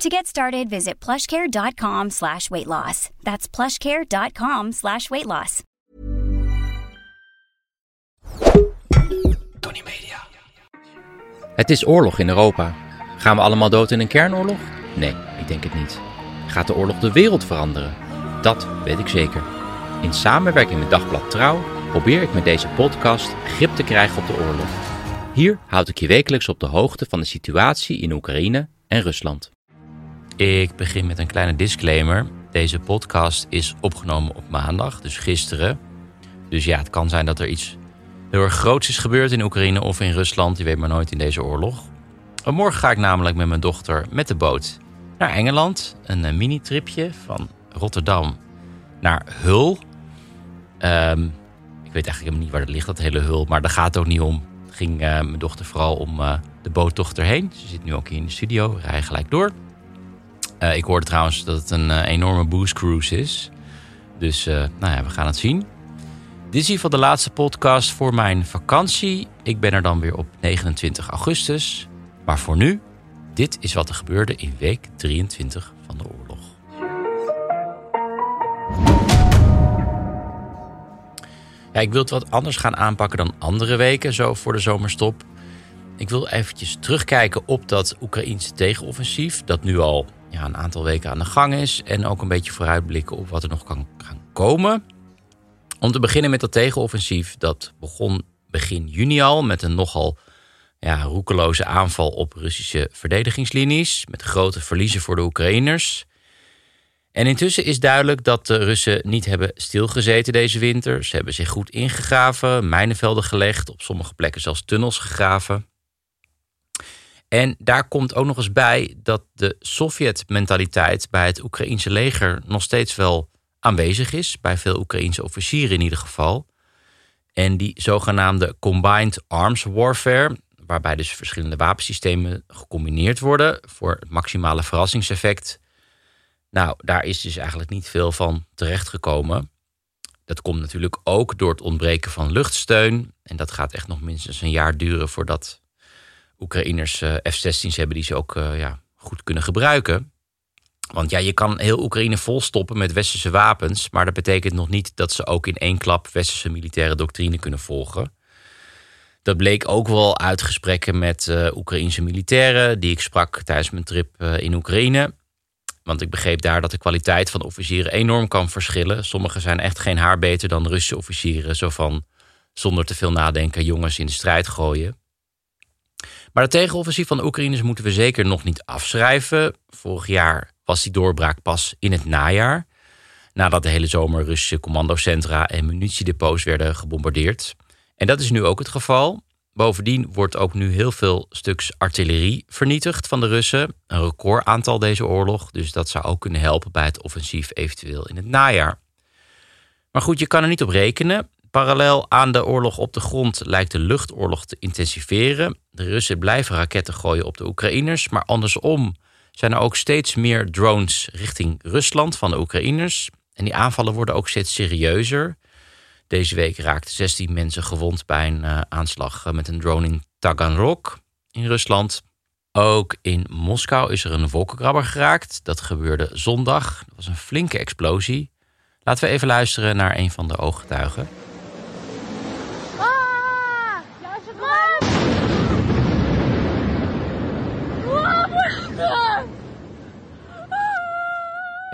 To get started, visit plushcare.com slash weight loss. That's plushcare.com slash weight loss. Tony Media. Het is oorlog in Europa. Gaan we allemaal dood in een kernoorlog? Nee, ik denk het niet. Gaat de oorlog de wereld veranderen? Dat weet ik zeker. In samenwerking met Dagblad Trouw probeer ik met deze podcast grip te krijgen op de oorlog. Hier houd ik je wekelijks op de hoogte van de situatie in Oekraïne en Rusland. Ik begin met een kleine disclaimer. Deze podcast is opgenomen op maandag, dus gisteren. Dus ja, het kan zijn dat er iets heel erg groots is gebeurd in Oekraïne of in Rusland. Je weet maar nooit in deze oorlog. morgen ga ik namelijk met mijn dochter met de boot naar Engeland. Een eh, mini-tripje van Rotterdam naar Hull. Ehm, ik weet eigenlijk helemaal niet waar het ligt, dat hele Hull. Maar daar gaat het ook niet om. Het ging uh, mijn dochter vooral om uh, de boottocht erheen. Ze zit nu ook hier in de studio. Rijden gelijk door. Uh, ik hoorde trouwens dat het een enorme boost cruise is. Dus nou ja, we gaan het zien. Dit is in ieder geval de laatste podcast voor mijn vakantie. Ik ben er dan weer op 29 augustus. Maar voor nu, dit is wat er gebeurde in week 23 van de oorlog. Ja, ik wil het wat anders gaan aanpakken dan andere weken, zo voor de zomerstop. Ik wil eventjes terugkijken op dat Oekraïense tegenoffensief, dat nu al ja, een aantal weken aan de gang is. En ook een beetje vooruitblikken op wat er nog kan gaan komen. Om te beginnen met dat tegenoffensief, dat begon begin juni al met een nogal ja, roekeloze aanval op Russische verdedigingslinies. Met grote verliezen voor de Oekraïners. En intussen is duidelijk dat de Russen niet hebben stilgezeten deze winter. Ze hebben zich goed ingegraven, mijnenvelden gelegd, op sommige plekken zelfs tunnels gegraven. En daar komt ook nog eens bij dat de Sovjet-mentaliteit bij het Oekraïense leger nog steeds wel aanwezig is, bij veel Oekraïense officieren in ieder geval. En die zogenaamde Combined Arms Warfare, waarbij dus verschillende wapensystemen gecombineerd worden voor het maximale verrassingseffect. Nou, daar is dus eigenlijk niet veel van terechtgekomen. Dat komt natuurlijk ook door het ontbreken van luchtsteun. En dat gaat echt nog minstens een jaar duren voordat Oekraïners eh, F-16's hebben die ze ook eh, ja, goed kunnen gebruiken. Want ja, je kan heel Oekraïne volstoppen met westerse wapens, maar dat betekent nog niet dat ze ook in één klap westerse militaire doctrine kunnen volgen. Dat bleek ook wel uit gesprekken met uh, Oekraïnse militairen die ik sprak tijdens mijn trip in Oekraïne. Want ik begreep daar dat de kwaliteit van officieren enorm kan verschillen. Sommigen zijn echt geen haar beter dan Russische officieren. Zo van zonder te veel nadenken jongens in de strijd gooien. Maar het tegenoffensief van de Oekraïners moeten we zeker nog niet afschrijven. Vorig jaar was die doorbraak pas in het najaar. Nadat de hele zomer Russische commandocentra en munitiedepots werden gebombardeerd. En dat is nu ook het geval. Bovendien wordt ook nu heel veel stuks artillerie vernietigd van de Russen. Een recordaantal deze oorlog. Dus dat zou ook kunnen helpen bij het offensief eventueel in het najaar. Maar goed, je kan er niet op rekenen. Parallel aan de oorlog op de grond lijkt de luchtoorlog te intensiveren. De Russen blijven raketten gooien op de Oekraïners. Maar andersom zijn er ook steeds meer drones richting Rusland van de Oekraïners. En die aanvallen worden ook steeds serieuzer. Deze week raakten 16 mensen gewond bij een uh, aanslag eh, met een drone in Taganrog in Rusland. Ook in Moskou is er een wolkenkrabber geraakt. Dat gebeurde zondag. Dat was een flinke explosie. Laten we even luisteren naar een van de ooggetuigen.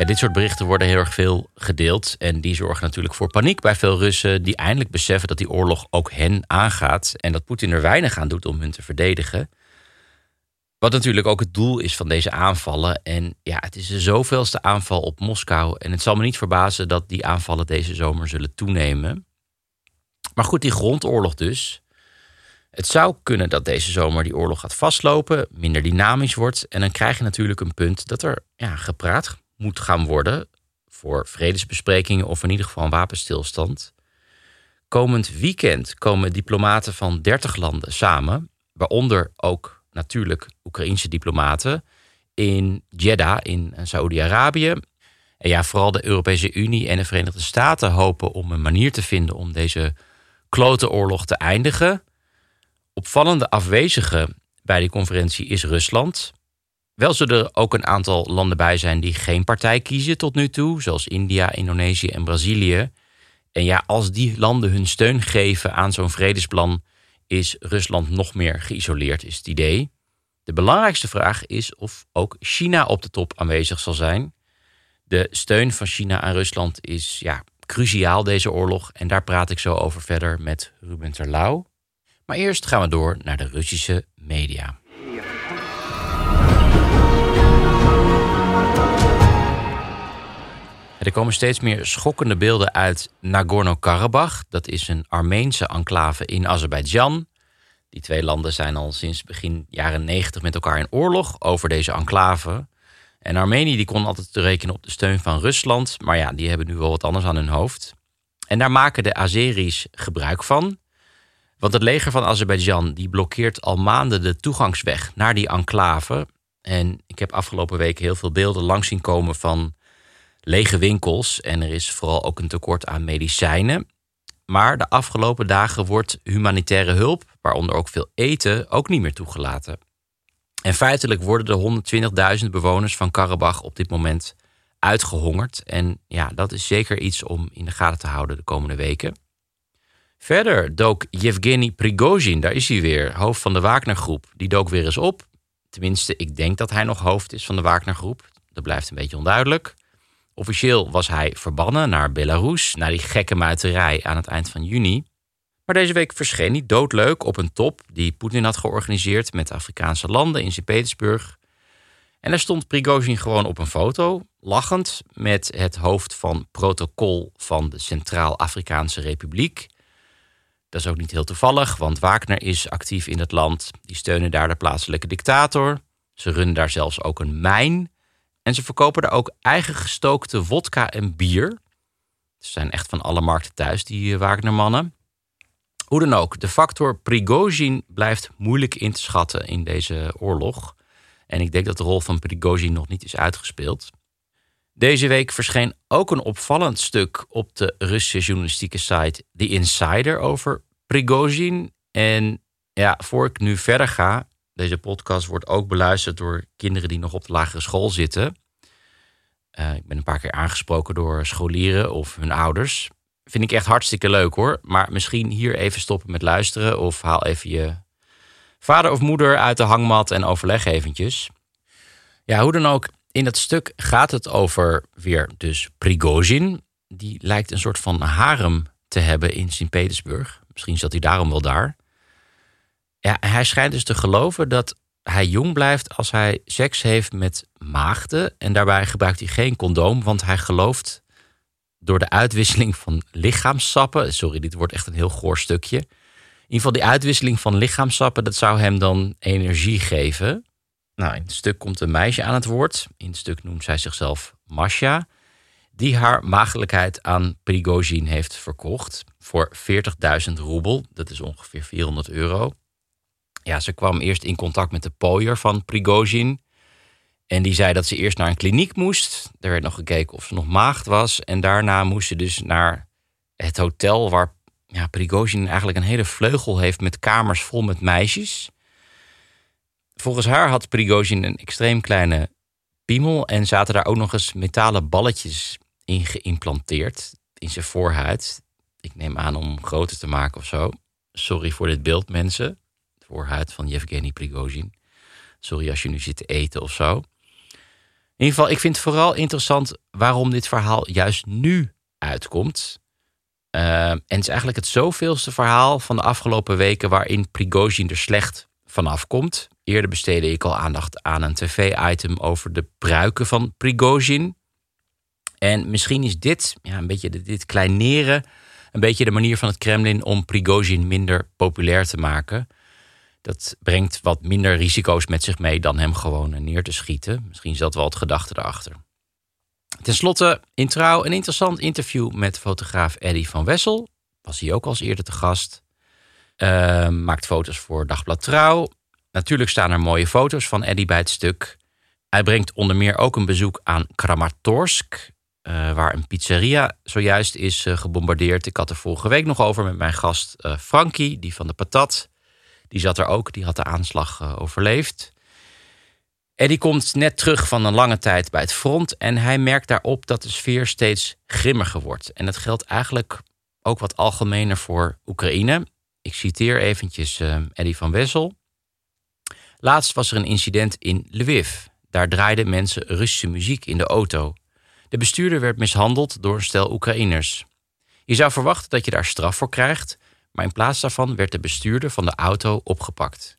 Dit soort berichten worden heel erg veel gedeeld. En die zorgen natuurlijk voor paniek bij veel Russen. die eindelijk beseffen dat die oorlog ook hen aangaat. En dat Poetin er weinig aan doet om hun te verdedigen. Wat natuurlijk ook het doel is van deze aanvallen. En ja, het is de zoveelste aanval op Moskou. En het zal me niet verbazen dat die aanvallen deze zomer zullen toenemen. Maar goed, die grondoorlog dus. Het zou kunnen dat deze zomer die oorlog gaat vastlopen, minder dynamisch wordt. En dan krijg je natuurlijk een punt dat er ja, gepraat moet gaan worden voor vredesbesprekingen of in ieder geval een wapenstilstand. Komend weekend komen diplomaten van 30 landen samen, waaronder ook natuurlijk Oekraïnse diplomaten, in Jeddah in Saoedi-Arabië. En ja, vooral de Europese Unie en de Verenigde Staten hopen om een manier te vinden om deze klote oorlog te eindigen. Opvallende afwezige bij die conferentie is Rusland. Wel zullen er ook een aantal landen bij zijn die geen partij kiezen tot nu toe, zoals India, Indonesië en Brazilië. En ja, als die landen hun steun geven aan zo'n vredesplan, is Rusland nog meer geïsoleerd, is het idee. De belangrijkste vraag is of ook China op de top aanwezig zal zijn. De steun van China aan Rusland is ja, cruciaal deze oorlog en daar praat ik zo over verder met Ruben Terlouw. Maar eerst gaan we door naar de Russische media. Er komen steeds meer schokkende beelden uit Nagorno-Karabakh. Dat is een Armeense enclave in Azerbeidzjan. Die twee landen zijn al sinds begin jaren 90 met elkaar in oorlog over deze enclave. En Armenië die kon altijd te rekenen op de steun van Rusland. Maar ja, die hebben nu wel wat anders aan hun hoofd. En daar maken de Azeris gebruik van. Want het leger van Azerbeidzjan die blokkeert al maanden de toegangsweg naar die enclave. En ik heb afgelopen week heel veel beelden langs zien komen van lege winkels. En er is vooral ook een tekort aan medicijnen. Maar de afgelopen dagen wordt humanitaire hulp, waaronder ook veel eten, ook niet meer toegelaten. En feitelijk worden de 120.000 bewoners van Karabach op dit moment uitgehongerd. En ja, dat is zeker iets om in de gaten te houden de komende weken. Verder dook Yevgeny Prigozhin, daar is hij weer, hoofd van de Wagner-groep. Die dook weer eens op. Tenminste, ik denk dat hij nog hoofd is van de Wagner-groep. Dat blijft een beetje onduidelijk. Officieel was hij verbannen naar Belarus, naar die gekke muiterij aan het eind van juni. Maar deze week verscheen hij doodleuk op een top die Poetin had georganiseerd met Afrikaanse landen in Sint-Petersburg. En daar stond Prigozhin gewoon op een foto, lachend, met het hoofd van protocol van de Centraal-Afrikaanse Republiek. Dat is ook niet heel toevallig, want Wagner is actief in het land. Die steunen daar de plaatselijke dictator. Ze runnen daar zelfs ook een mijn. En ze verkopen daar ook eigen gestookte wodka en bier. Ze zijn echt van alle markten thuis, die eh, Wagner-mannen. Hoe dan ook, de factor Prigozhin blijft moeilijk in te schatten in deze oorlog. En ik denk dat de rol van Prigozhin nog niet is uitgespeeld. Deze week verscheen ook een opvallend stuk op de Russische journalistieke site The Insider over Prigozhin. En ja, voor ik nu verder ga, deze podcast wordt ook beluisterd door kinderen die nog op de lagere school zitten. Uh, ik ben een paar keer aangesproken door scholieren of hun ouders. Vind ik echt hartstikke leuk hoor. Maar misschien hier even stoppen met luisteren. Of haal even je vader of moeder uit de hangmat en overleg eventjes. Ja, hoe dan ook. In dat stuk gaat het over weer dus Prigozhin. Die lijkt een soort van harem te hebben in Sint-Petersburg. Misschien zat hij daarom wel daar. Ja, hij schijnt dus te geloven dat hij jong blijft als hij seks heeft met maagden. En daarbij gebruikt hij geen condoom, want hij gelooft door de uitwisseling van lichaamsappen. Sorry, dit wordt echt een heel goor stukje. In ieder geval, die uitwisseling van lichaamsappen, dat zou hem dan energie geven. Nou, in het stuk komt een meisje aan het woord. In het stuk noemt zij zichzelf Masha. Die haar maagdelijkheid aan Prigozhin heeft verkocht voor 40.000 roebel. Dat is ongeveer 400 euro. Ja, ze kwam eerst in contact met de pooier van Prigozhin. En die zei dat ze eerst naar een kliniek moest. Er werd nog gekeken of ze nog maagd was. En daarna moest ze dus naar het hotel waar ja, eigenlijk een hele vleugel heeft met kamers vol met meisjes. Volgens haar had Prigozhin een extreem kleine piemel en zaten daar ook nog eens metalen balletjes in geïmplanteerd in zijn voorhuid. Ik neem aan om groter te maken of zo. Sorry voor dit beeld, mensen. Voorhuid van Yevgeny Prigozhin. Sorry als je nu zit te eten of zo. In ieder geval, ik vind het vooral interessant waarom dit verhaal juist nu uitkomt. Uh, en het is eigenlijk het zoveelste verhaal van de afgelopen weken waarin Prigozhin er slecht vanaf komt. Eerder besteedde ik al aandacht aan een tv-item over de pruiken van Prigozhin. En misschien is dit, ja, een beetje dit kleineren, een beetje de manier van het Kremlin om Prigozhin minder populair te maken. Dat brengt wat minder risico's met zich mee dan hem gewoon neer te schieten. Misschien is dat wel het gedachte erachter. Ten slotte in Trouw een interessant interview met fotograaf Eddy van Wessel. Was hij ook al eens eerder te gast. Uh, maakt foto's voor Dagblad Trouw. Natuurlijk staan er mooie foto's van Eddy bij het stuk. Hij brengt onder meer ook een bezoek aan Kramatorsk, uh, waar een pizzeria zojuist is uh, gebombardeerd. Ik had er vorige week nog over met mijn gast Frankie, die van de patat. Die zat er ook, die had de aanslag overleefd. Eddie komt net terug van een lange tijd bij het front en hij merkt daarop dat de sfeer steeds grimmiger wordt. En dat geldt eigenlijk ook wat algemener voor Oekraïne. Ik citeer eventjes Eddie van Wessel. Laatst was er een incident in Lviv. Daar draaiden mensen Russische muziek in de auto. De bestuurder werd mishandeld door een stel Oekraïners. Je zou verwachten dat je daar straf voor krijgt, maar in plaats daarvan werd de bestuurder van de auto opgepakt.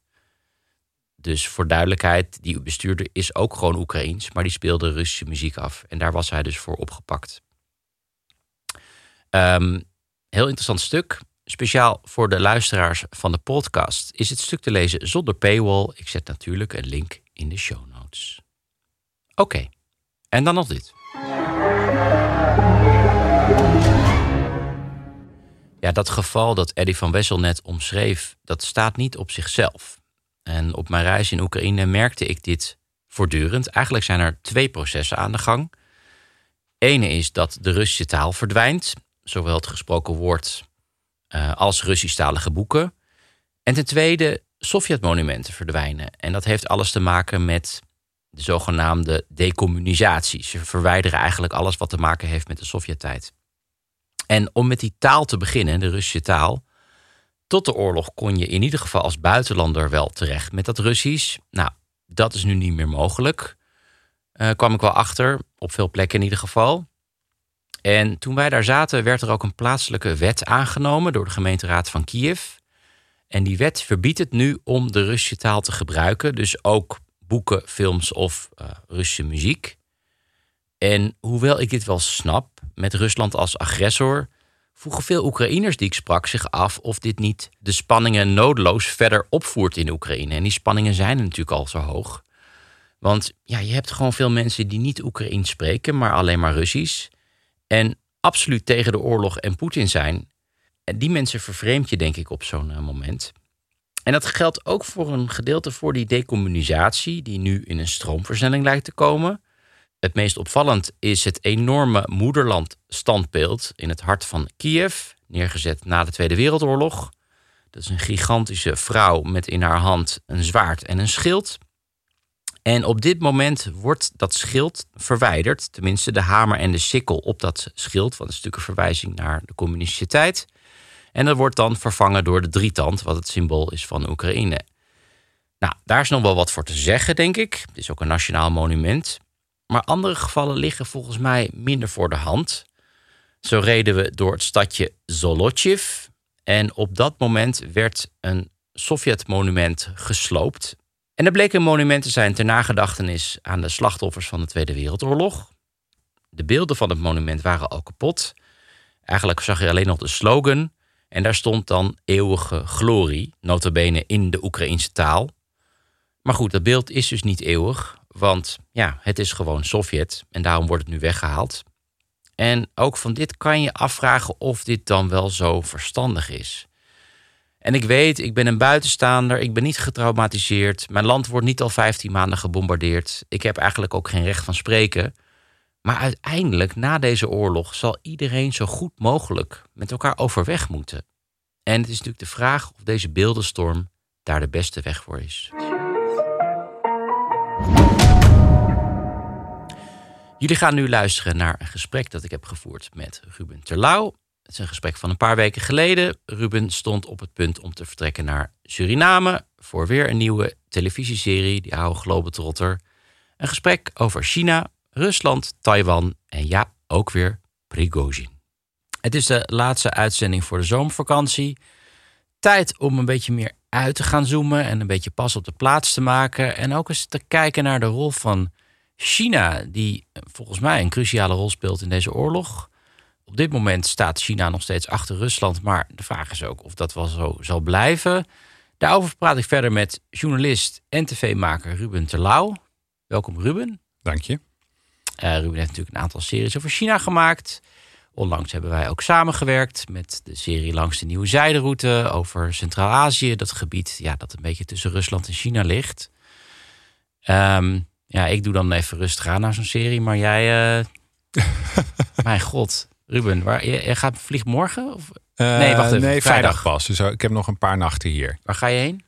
Dus voor duidelijkheid, die bestuurder is ook gewoon Oekraïens, maar die speelde Russische muziek af. En daar was hij dus voor opgepakt. Um, heel interessant stuk. Speciaal voor de luisteraars van de podcast is het stuk te lezen zonder paywall. Ik zet natuurlijk een link in de show notes. Oké, en dan nog dit. Ja, dat geval dat Eddie van Wessel net omschreef, dat staat niet op zichzelf. En op mijn reis in Oekraïne merkte ik dit voortdurend. Eigenlijk zijn er twee processen aan de gang. Ene is dat de Russische taal verdwijnt, zowel het gesproken woord uh, als Russisch-talige boeken. En ten tweede, Sovjet-monumenten verdwijnen. En dat heeft alles te maken met de zogenaamde decommunisatie. Ze verwijderen eigenlijk alles wat te maken heeft met de Sovjet-tijd. En om met die taal te beginnen, de Russische taal. Tot de oorlog kon je in ieder geval als buitenlander wel terecht met dat Russisch. Nou, dat is nu niet meer mogelijk. Uh, kwam ik wel achter, op veel plekken in ieder geval. En toen wij daar zaten, werd er ook een plaatselijke wet aangenomen door de gemeenteraad van Kiev. En die wet verbiedt het nu om de Russische taal te gebruiken. Dus ook boeken, films of uh, Russische muziek. En hoewel ik dit wel snap, met Rusland als agressor, vroegen veel Oekraïners die ik sprak zich af of dit niet de spanningen noodloos verder opvoert in Oekraïne. En die spanningen zijn natuurlijk al zo hoog. Want ja, je hebt gewoon veel mensen die niet Oekraïens spreken, maar alleen maar Russisch. En absoluut tegen de oorlog en Poetin zijn. En die mensen vervreemd je, denk ik, op zo'n uh, moment. En dat geldt ook voor een gedeelte voor die decommunisatie, die nu in een stroomversnelling lijkt te komen. Het meest opvallend is het enorme moederlandstandbeeld in het hart van Kiev, neergezet na de Tweede Wereldoorlog. Dat is een gigantische vrouw met in haar hand een zwaard en een schild. En op dit moment wordt dat schild verwijderd, tenminste de hamer en de sikkel op dat schild, want het is een verwijzing naar de communistische tijd. En dat wordt dan vervangen door de drietand, wat het symbool is van Oekraïne. Nou, daar is nog wel wat voor te zeggen, denk ik. Het is ook een nationaal monument. Maar andere gevallen liggen volgens mij minder voor de hand. Zo reden we door het stadje Zolochiv. En op dat moment werd een Sovjet-monument gesloopt. En er bleken monumenten te zijn ter nagedachtenis aan de slachtoffers van de Tweede Wereldoorlog. De beelden van het monument waren al kapot. Eigenlijk zag je alleen nog de slogan. En daar stond dan eeuwige glorie, notabene in de Oekraïnse taal. Maar goed, dat beeld is dus niet eeuwig, want ja, het is gewoon Sovjet en daarom wordt het nu weggehaald. En ook van dit kan je afvragen of dit dan wel zo verstandig is. En ik weet, ik ben een buitenstaander, ik ben niet getraumatiseerd. Mijn land wordt niet al 15 maanden gebombardeerd. Ik heb eigenlijk ook geen recht van spreken. Maar uiteindelijk, na deze oorlog, zal iedereen zo goed mogelijk met elkaar overweg moeten. En het is natuurlijk de vraag of deze beeldenstorm daar de beste weg voor is. Jullie gaan nu luisteren naar een gesprek dat ik heb gevoerd met Ruben Terlouw. Het is een gesprek van een paar weken geleden. Ruben stond op het punt om te vertrekken naar Suriname voor weer een nieuwe televisieserie, die oude Globetrotter. Een gesprek over China, Rusland, Taiwan en ja, ook weer Prigozhin. Het is de laatste uitzending voor de zomervakantie. Tijd om een beetje meer uit te gaan zoomen en een beetje pas op de plaats te maken. En ook eens te kijken naar de rol van China, die volgens mij een cruciale rol speelt in deze oorlog. Op dit moment staat China nog steeds achter Rusland, maar de vraag is ook of dat wel zo zal blijven. Daarover praat ik verder met journalist en tv-maker Ruben Terlouw. Welkom Ruben. Dank je. Uh, Ruben heeft natuurlijk een aantal series over China gemaakt. Onlangs hebben wij ook samengewerkt met de serie Langs de Nieuwe Zijderoute over Centraal-Azië. Dat gebied ja, dat een beetje tussen Rusland en China ligt. Ehm, ja, ik doe dan even rustig aan naar zo'n serie, maar jij... Uh... mijn god, Ruben, waar, jij, gaat vlieg morgen? Of? Uh, nee, wacht even. Nee, vrijdag. pas. Dus ik heb nog een paar nachten hier. Waar ga je heen?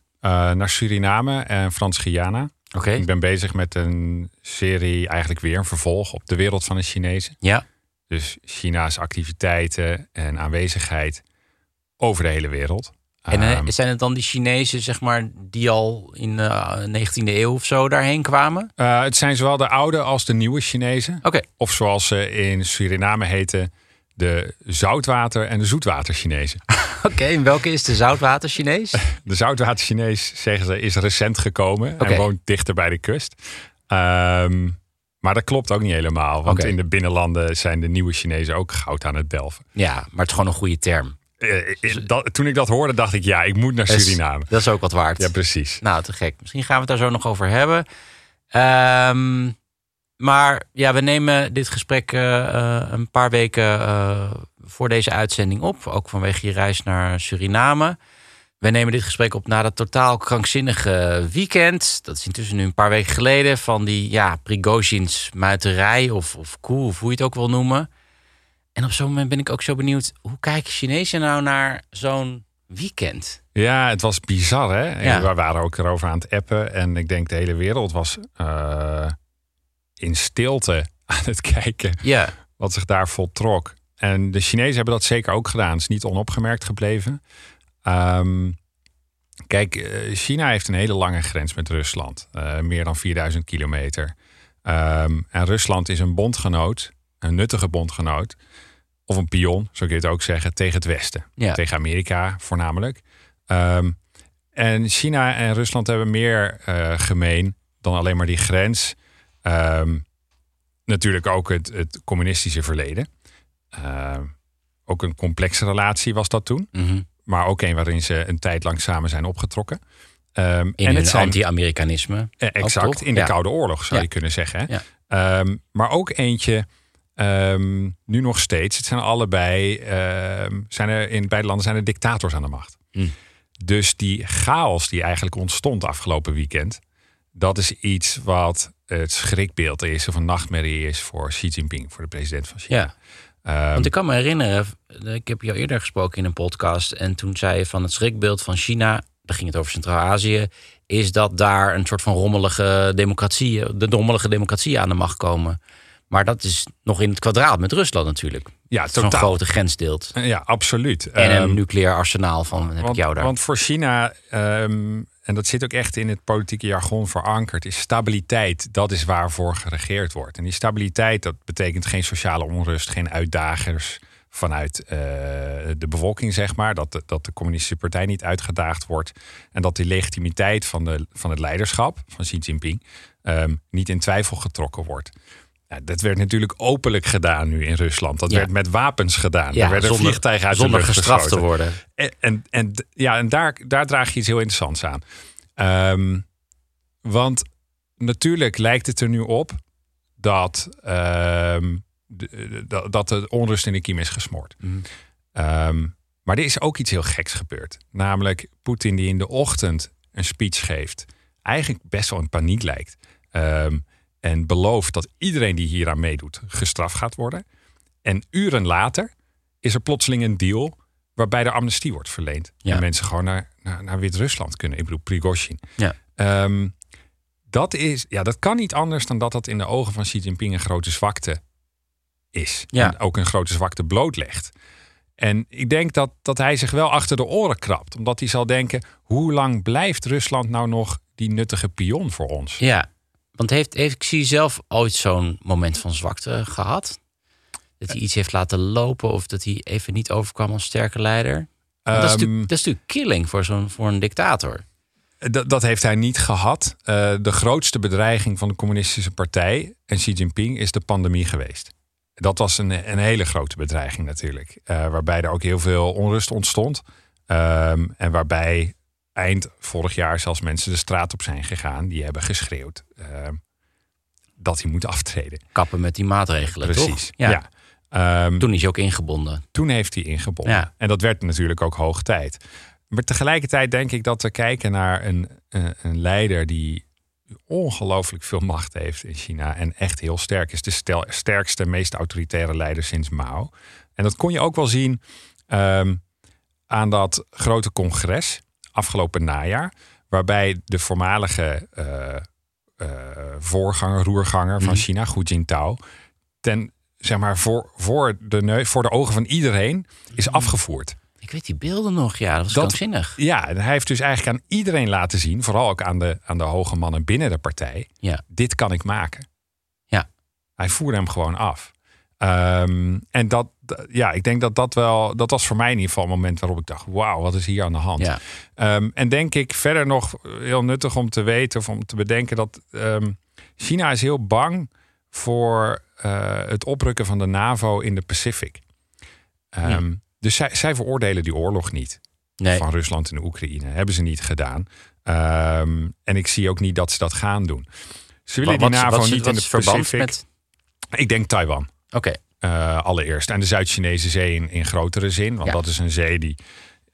naar Suriname en Frans-Guyana. Oké. Ik ben bezig met een serie, eigenlijk weer een vervolg op de wereld van de Chinezen. Ja. Dus China's activiteiten en aanwezigheid over de hele wereld. En uh, zijn het dan die Chinezen, zeg maar, die al in de 19e eeuw of zo daarheen kwamen? Uh, het zijn zowel de oude als de nieuwe Chinezen. Oké. Of zoals ze in Suriname heten, de zoutwater- en de zoetwater-Chinezen. Oké, en welke is de zoutwater-Chinees? De zoutwater-Chinees, zeggen ze, is recent gekomen en woont dichter bij de kust. Um, maar dat klopt ook niet helemaal. Want in de binnenlanden zijn de nieuwe Chinezen ook goud aan het delven. Ja, maar het is gewoon een goede term. Eh, eh, dat, toen ik dat hoorde, dacht ik, ja, ik moet naar Suriname. Dat is ook wat waard. Ja, precies. Nou, te gek. Misschien gaan we het daar zo nog over hebben. Um, maar ja, we nemen dit gesprek uh, een paar weken uh, voor deze uitzending op. Ook vanwege je reis naar Suriname. We nemen dit gesprek op na dat totaal krankzinnige weekend. Dat is intussen nu een paar weken geleden. Van die ja, Prigozhins muiterij of, of koe, of hoe je het ook wil noemen. En op zo'n moment ben ik ook zo benieuwd. Hoe kijken Chinezen nou naar zo'n weekend? Ja, het was bizar hè. Ja. We waren ook erover aan het appen. En ik denk de hele wereld was uh, in stilte aan het kijken. Ja. Wat zich daar voltrok. En de Chinezen hebben dat zeker ook gedaan. Het is niet onopgemerkt gebleven. Um, kijk, eh, China heeft een hele lange grens met Rusland. Uh, meer dan 4000 kilometer. Um, en Rusland is een bondgenoot, een nuttige bondgenoot. Of een pion, zo kun je het ook zeggen, tegen het Westen. Ja. Tegen Amerika voornamelijk. Um, en China en Rusland hebben meer uh, gemeen dan alleen maar die grens. natuurlijk ook het, het communistische verleden. ook een complexe relatie was dat toen. Mm -hmm. Maar ook een waarin ze een tijd lang samen zijn opgetrokken. Um, in en het anti-Amerikanisme. Uh, exact, in de ja. Koude Oorlog zou ja. je kunnen zeggen. Ja. Um, maar ook eentje, um, nu nog steeds. Het zijn allebei, zijn er, in beide landen zijn er dictators aan de macht. Mm. Dus die chaos die eigenlijk ontstond afgelopen weekend. Dat is iets wat het schrikbeeld is of een nachtmerrie is voor Xi Jinping, voor de president van China. Ja. Um, Want ik kan me herinneren, ik heb jou eerder gesproken in een podcast. En toen zei je van het schrikbeeld van China, daar ging het over Centraal-Azië, is dat daar een soort van rommelige democratie, de rommelige democratie aan de macht komen. Maar dat is nog in het kwadraat met Rusland natuurlijk. Ja, Zo'n grote grens deelt. Ja, absoluut. En een um, nucleair arsenaal van heb want, ik jou daar. Want voor China, um, en dat zit ook echt in het politieke jargon verankerd, is stabiliteit. Dat is waarvoor geregeerd wordt. En die stabiliteit, dat betekent geen sociale onrust, geen uitdagers vanuit uh, de bevolking, zeg maar. Dat de, dat de communistische partij niet uitgedaagd wordt. En dat die legitimiteit van, de, van het leiderschap van Xi Jinping um, niet in twijfel getrokken wordt. Ja, dat werd natuurlijk openlijk gedaan nu in Rusland. Dat Ja. werd met wapens gedaan. Ja, er werden zonder- vliegtuigen uit Zonder de lucht gestraft te worden. En, en, en, ja, en daar, daar draag je iets heel interessants aan. Ehm, want natuurlijk lijkt het er nu op dat, ehm, de, dat, dat de onrust in de kiem is gesmoord. Mhm. Ehm, maar er is ook iets heel geks gebeurd. Namelijk Poetin die in de ochtend een speech geeft. Eigenlijk best wel in paniek lijkt. Ehm, en belooft dat iedereen die hieraan meedoet gestraft gaat worden. En uren later is er plotseling een deal waarbij de amnestie wordt verleend. Ja. En mensen gewoon naar, naar, naar Wit-Rusland kunnen. Ik bedoel, Prigozhin. Ja. Ehm, dat, is, ja, dat kan niet anders dan dat dat in de ogen van Xi Jinping een grote zwakte is. Ja. En ook een grote zwakte blootlegt. En ik denk dat, dat hij zich wel achter de oren krabt. Omdat hij zal denken, hoe lang blijft Rusland nou nog die nuttige pion voor ons? Ja, want heeft, heeft Xi zelf ooit zo'n moment van zwakte gehad? Dat hij iets heeft laten lopen of dat hij even niet overkwam als sterke leider? Dat, is Ehm, natuurlijk, dat is natuurlijk killing voor, zo'n, voor een dictator. Dat, dat heeft hij niet gehad. Eh, de grootste bedreiging van de communistische partij en Xi Jinping is de pandemie geweest. Dat was een, een hele grote bedreiging natuurlijk. eh, waarbij er ook heel veel onrust ontstond. Ehm, en waarbij eind vorig jaar zelfs mensen de straat op zijn gegaan. Die hebben geschreeuwd. Ehm, dat hij moet aftreden. Kappen met die maatregelen, Precies. toch? Ja. Ehm, Toen is hij ook ingebonden. toen heeft hij ingebonden. Ja. En dat werd natuurlijk ook hoog tijd. Maar tegelijkertijd denk ik dat we kijken naar een, een, een leider die ongelooflijk veel macht heeft in China. En echt heel sterk is. De stel, sterkste, meest autoritaire leider sinds Mao. En dat kon je ook wel zien ehm, aan dat grote congres afgelopen najaar. Waarbij de voormalige eh, eh, voorganger, roerganger van Mhm. China, Hu Jintao, ten, zeg maar, voor, voor, de neus, voor de ogen van iedereen is afgevoerd. Ik weet die beelden nog, ja, dat was Dat- krankzinnig. Ja, en hij heeft dus eigenlijk aan iedereen laten zien, vooral ook aan de, aan de hoge mannen binnen de partij, Ja. dit kan ik maken. Ja. Hij voerde hem gewoon af. Ehm, en dat, ja, ik denk dat dat wel, dat was voor mij in ieder geval een moment waarop ik dacht, wauw, wat is hier aan de hand? Ja. Ehm, en denk ik verder nog heel nuttig om te weten of om te bedenken dat ehm, China is heel bang voor eh, het oprukken van de NAVO in de Pacific. Dus zij, zij veroordelen die oorlog niet Nee. van Rusland en Oekraïne. Hebben ze niet gedaan. En ik zie ook niet dat ze dat gaan doen. Ze willen Wat- die NAVO wat niet wat in de Pacific. met... Ik denk Taiwan. Oké, eh, allereerst. En de Zuid-Chinese zee in, in grotere zin. Want Ja. dat is een zee die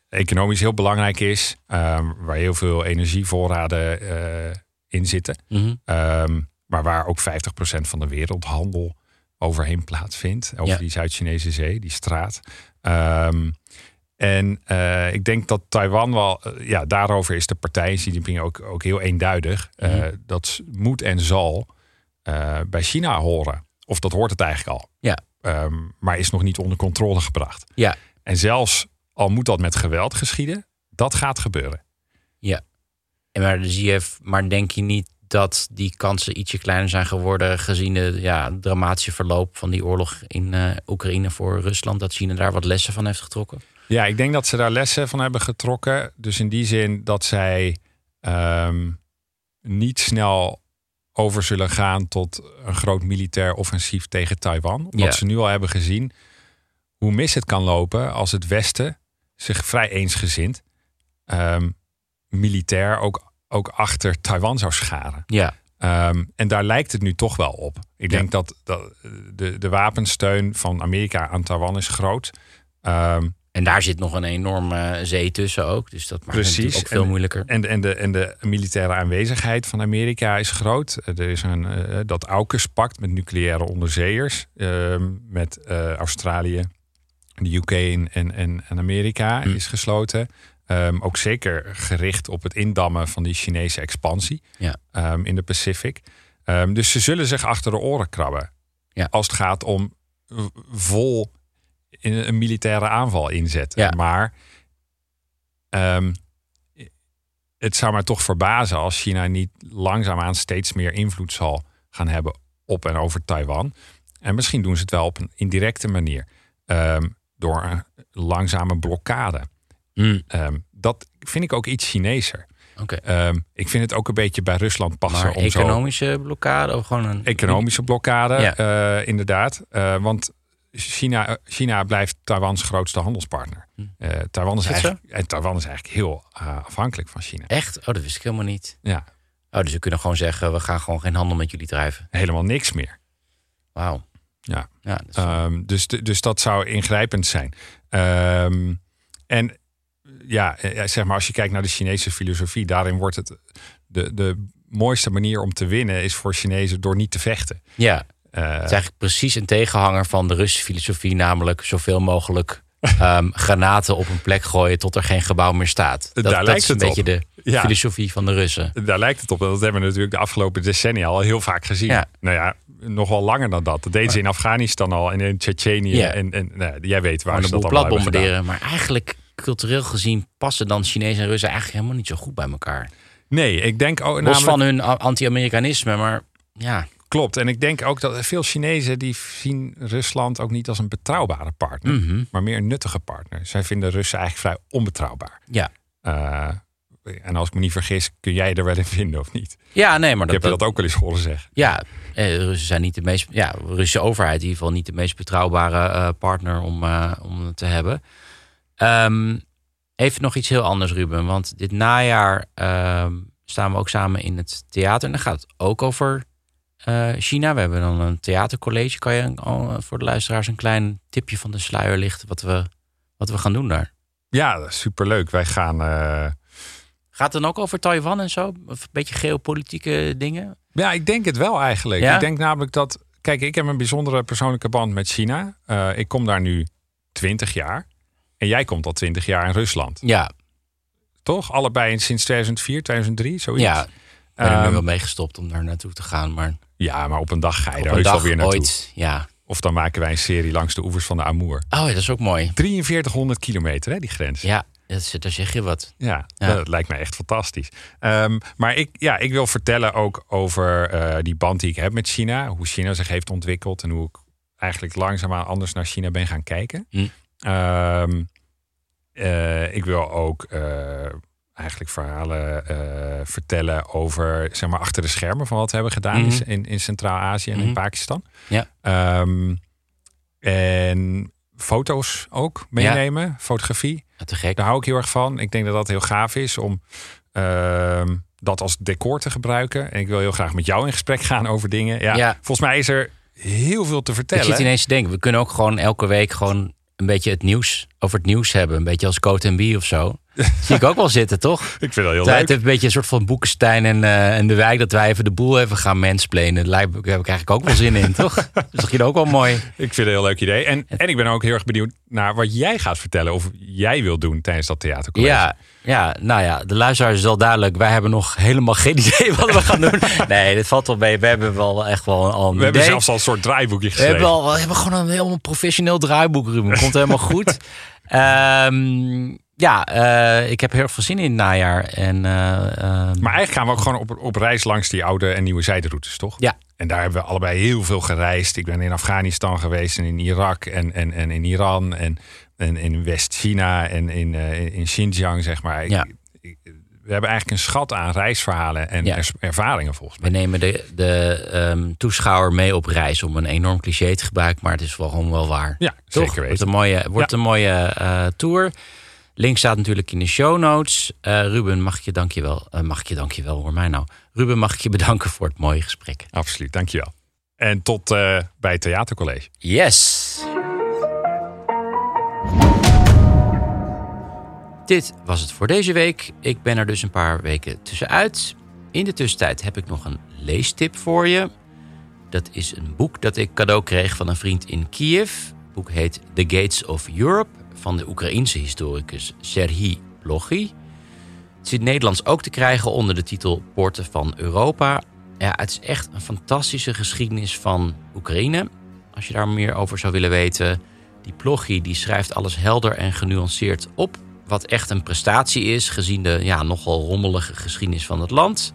economisch heel belangrijk is. ehm, waar heel veel energievoorraden eh, in zitten. Mhm. Ehm, maar waar ook 50% van de wereldhandel overheen plaatsvindt. Over Ja. die Zuid-Chinese zee, die straat. Ehm, en eh, ik denk dat Taiwan wel, ja, daarover is de partij Xi Jinping ook, ook heel eenduidig. Mhm. dat moet en zal bij China horen. Of dat hoort het eigenlijk al. Ja. Ehm, maar is nog niet onder controle gebracht. Ja. En zelfs al moet dat met geweld geschieden, dat gaat gebeuren. En maar, zie je, maar denk je niet dat die kansen ietsje kleiner zijn geworden gezien het ja, dramatische verloop van die oorlog in eh, Oekraïne voor Rusland? Dat China daar wat lessen van heeft getrokken? Ja, ik denk dat ze daar lessen van hebben getrokken. Dus in die zin dat zij ehm, niet snel over zullen gaan tot een groot militair offensief tegen Taiwan. Omdat Ja. ze nu al hebben gezien hoe mis het kan lopen als het Westen zich vrij eensgezind ehm, militair ook, ook achter Taiwan zou scharen. Ja, Ehm, en daar lijkt het nu toch wel op. Ik Ja. denk dat, dat de, de wapensteun van Amerika aan Taiwan is groot. Ehm, en daar zit nog een enorme zee tussen ook. Dus dat maakt het Precies. ook veel En- moeilijker. En de, en, de, en de militaire aanwezigheid van Amerika is groot. Er is een, eh, dat AUKUS-pact met nucleaire onderzeeërs. ehm, met eh, Australië, de UK en, en, en, Amerika Hm. is gesloten. Ehm, ook zeker gericht op het indammen van die Chinese expansie Ja. ehm, in de Pacific. Dus ze zullen zich achter de oren krabben. Ja. Als het gaat om vol in een militaire aanval inzetten. Ja. Maar ehm, het zou mij toch verbazen als China niet langzaamaan steeds meer invloed zal gaan hebben op en over Taiwan. En misschien doen ze het wel op een indirecte manier. ehm, door een langzame blokkade. Mm, Ehm, dat vind ik ook iets Chinezer. Oké. Ehm, ik vind het ook een beetje bij Rusland passen Maar om zo economische blokkade of gewoon een... economische blokkade, Ja. eh, inderdaad. Eh, want China, China blijft Taiwans grootste handelspartner. Hm. Eh, Taiwan, is eigenlijk, en Taiwan is eigenlijk heel eh, afhankelijk van China. Echt? Oh, dat wist ik helemaal niet. Ja, Oh, dus we kunnen gewoon zeggen, we gaan gewoon geen handel met jullie drijven. helemaal niks meer. Wauw. Ja. Ja, dat is- Ehm, dus, dus dat zou ingrijpend zijn. Ehm, en ja, eh, zeg maar, als je kijkt naar de Chinese filosofie, daarin wordt het de, de mooiste manier om te winnen is voor Chinezen door niet te vechten. ja, het is eigenlijk precies een tegenhanger van de Russische filosofie, namelijk zoveel mogelijk ehm, granaten op een plek gooien tot er geen gebouw meer staat. Dat, Daar dat lijkt is een het op. beetje de Ja. filosofie van de Russen. Daar lijkt het op. Dat hebben we natuurlijk de afgelopen decennia al heel vaak gezien. Ja. Nou ja, nog wel langer dan dat. Dat deden ze in Afghanistan al en in Tsjetsjenië. Ja. En, en nou, jij weet waar ze dat allemaal plat bombarderen. Maar eigenlijk, cultureel gezien, passen dan Chinezen en Russen eigenlijk helemaal niet zo goed bij elkaar. Nee, ik denk ook Los namelijk, van hun anti-Amerikanisme, maar ja. Klopt. En ik denk ook dat veel Chinezen die zien Rusland ook niet als een betrouwbare partner. Mhm. Maar meer een nuttige partner. Zij vinden Russen eigenlijk vrij onbetrouwbaar. Ja. Eh, en als ik me niet vergis, kun jij er wel in vinden of niet? Ja, nee, maar Ik dat, heb je dat ook wel eens horen zeggen. Ja, eh, Russen zijn niet de meest. Ja, de Russische overheid in ieder geval niet de meest betrouwbare eh, partner om, eh, om te hebben. Ehm, even nog iets heel anders, Ruben. Want dit najaar ehm, staan we ook samen in het theater. En dan gaat het ook over China. We hebben dan een theatercollege. Kan je al, voor de luisteraars een klein tipje van de sluier lichten wat we, wat we gaan doen daar? Ja, superleuk. Wij gaan... eh, Gaat het dan ook over Taiwan en zo? Of een beetje geopolitieke dingen? Ja, ik denk het wel eigenlijk. Ja? Ik denk namelijk dat... Kijk, ik heb een bijzondere persoonlijke band met China. Eh, ik kom daar nu 20 jaar. En jij komt al 20 jaar in Rusland. Ja, Toch? Allebei sinds 2004, 2003, zoiets. ja. Ik ben er Ehm, wel meegestopt om daar naartoe te gaan. Maar Ja, maar op een dag ga je er dag weer naartoe. ooit, ja. Of dan maken wij een serie langs de oevers van de Amoer. Oh, ja, dat is ook mooi. 4300 kilometer, hè, die grens. Ja, dat is, daar zeg je wat. Ja, Ja. dat lijkt mij echt fantastisch. Ehm, maar ik, ja, ik wil vertellen ook over eh, die band die ik heb met China. Hoe China zich heeft ontwikkeld en hoe ik eigenlijk langzaamaan anders naar China ben gaan kijken. Hm. Ehm, eh, ik wil ook eh, eigenlijk verhalen eh, vertellen over, zeg maar, achter de schermen van wat we hebben gedaan Mhm. in, in, in Centraal-Azië en in Mhm. Pakistan. Ja. Ehm, en foto's ook meenemen, fotografie. Ja, Te gek. Daar hou ik heel erg van. Ik denk dat dat heel gaaf is om ehm, dat als decor te gebruiken. En ik wil heel graag met jou in gesprek gaan over dingen. Ja, Ja. Volgens mij is er heel veel te Ik vertellen. zit ineens te denken, we kunnen ook gewoon elke week gewoon een beetje het nieuws over het nieuws hebben. Een beetje als Coat en B of zo. Zie ik ook wel zitten, toch? Ik vind dat heel Het leuk. heeft een beetje een soort van Boekenstein en, eh, en de wijk dat wij even de boel even gaan mansplainen. Daar heb ik eigenlijk ook wel zin in, toch? Dat is toch ook wel mooi. Ik vind het een heel leuk idee. En, en ik ben ook heel erg benieuwd naar wat jij gaat vertellen. Of jij wil doen tijdens dat theatercollege. Ja, ja, nou ja, de luisteraar is al duidelijk. Wij hebben nog helemaal geen idee wat we gaan doen. Nee, dit valt wel mee. We hebben wel echt wel al een We hebben idee. zelfs al een soort draaiboekje We geschreven. hebben, al, we hebben gewoon een heel professioneel draaiboek, Ruben. Komt helemaal goed. Ehm, ja, eh, ik heb heel veel zin in het najaar. En, eh, ehm, Maar eigenlijk gaan we ook gewoon op, op reis langs die oude en nieuwe zijderoutes, toch? Ja. En daar hebben we allebei heel veel gereisd. Ik ben in Afghanistan geweest en in Irak en, en, en in Iran en, en in West-China en in, eh, in Xinjiang, zeg maar. Ja. ik- we hebben eigenlijk een schat aan reisverhalen en Ja. ervaringen volgens we mij. nemen de, de ehm, toeschouwer mee op reis om een enorm cliché te gebruiken. Maar het is wel gewoon wel waar. Ja, Toch? zeker Wordt weten. een mooie, wordt een mooie tour. Link staat natuurlijk in de show notes. Eh, Ruben, mag ik je dankjewel. Uh, mag ik je dankjewel, hoor mij nou. Ruben, mag ik je bedanken voor het mooie gesprek. Absoluut, dankjewel. En tot eh, bij het theatercollege. Yes! Dit was het voor deze week. Ik ben er dus een paar weken tussenuit. In de tussentijd heb ik nog een leestip voor je. Dat is een boek dat ik cadeau kreeg van een vriend in Kiev. Het boek heet The Gates of Europe van de Oekraïense historicus Serhii Plochy. Het het Nederlands ook te krijgen onder de titel Poorten van Europa. Ja, het is echt een fantastische geschiedenis van Oekraïne. Als je daar meer over zou willen weten. Die Plochy die schrijft alles helder en genuanceerd op. Wat echt een prestatie is, gezien de ja, nogal rommelige geschiedenis van het land.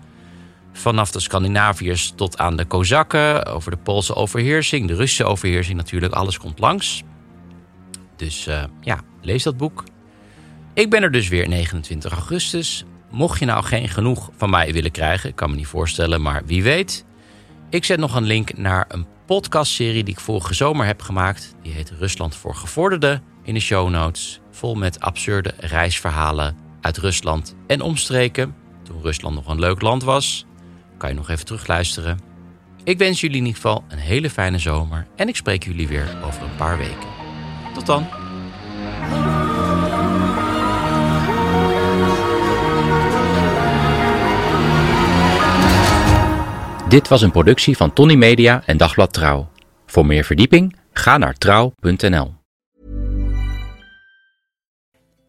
Vanaf de Scandinaviërs tot aan de Kozakken, over de Poolse overheersing, de Russische overheersing natuurlijk, alles komt langs. Dus uh, ja, lees dat boek. Ik ben er dus weer 29 augustus. Mocht je nou geen genoeg van mij willen krijgen, kan me niet voorstellen, maar wie weet. Ik zet nog een link naar een podcastserie die ik vorige zomer heb gemaakt. Die heet Rusland voor Gevorderden in de show notes. Vol met absurde reisverhalen uit Rusland en omstreken. Toen Rusland nog een leuk land was. Kan je nog even terugluisteren. Ik wens jullie in ieder geval een hele fijne zomer. En ik spreek jullie weer over een paar weken. Tot dan. Dit was een productie van Tony Media en Dagblad Trouw. Voor meer verdieping ga naar trouw.nl.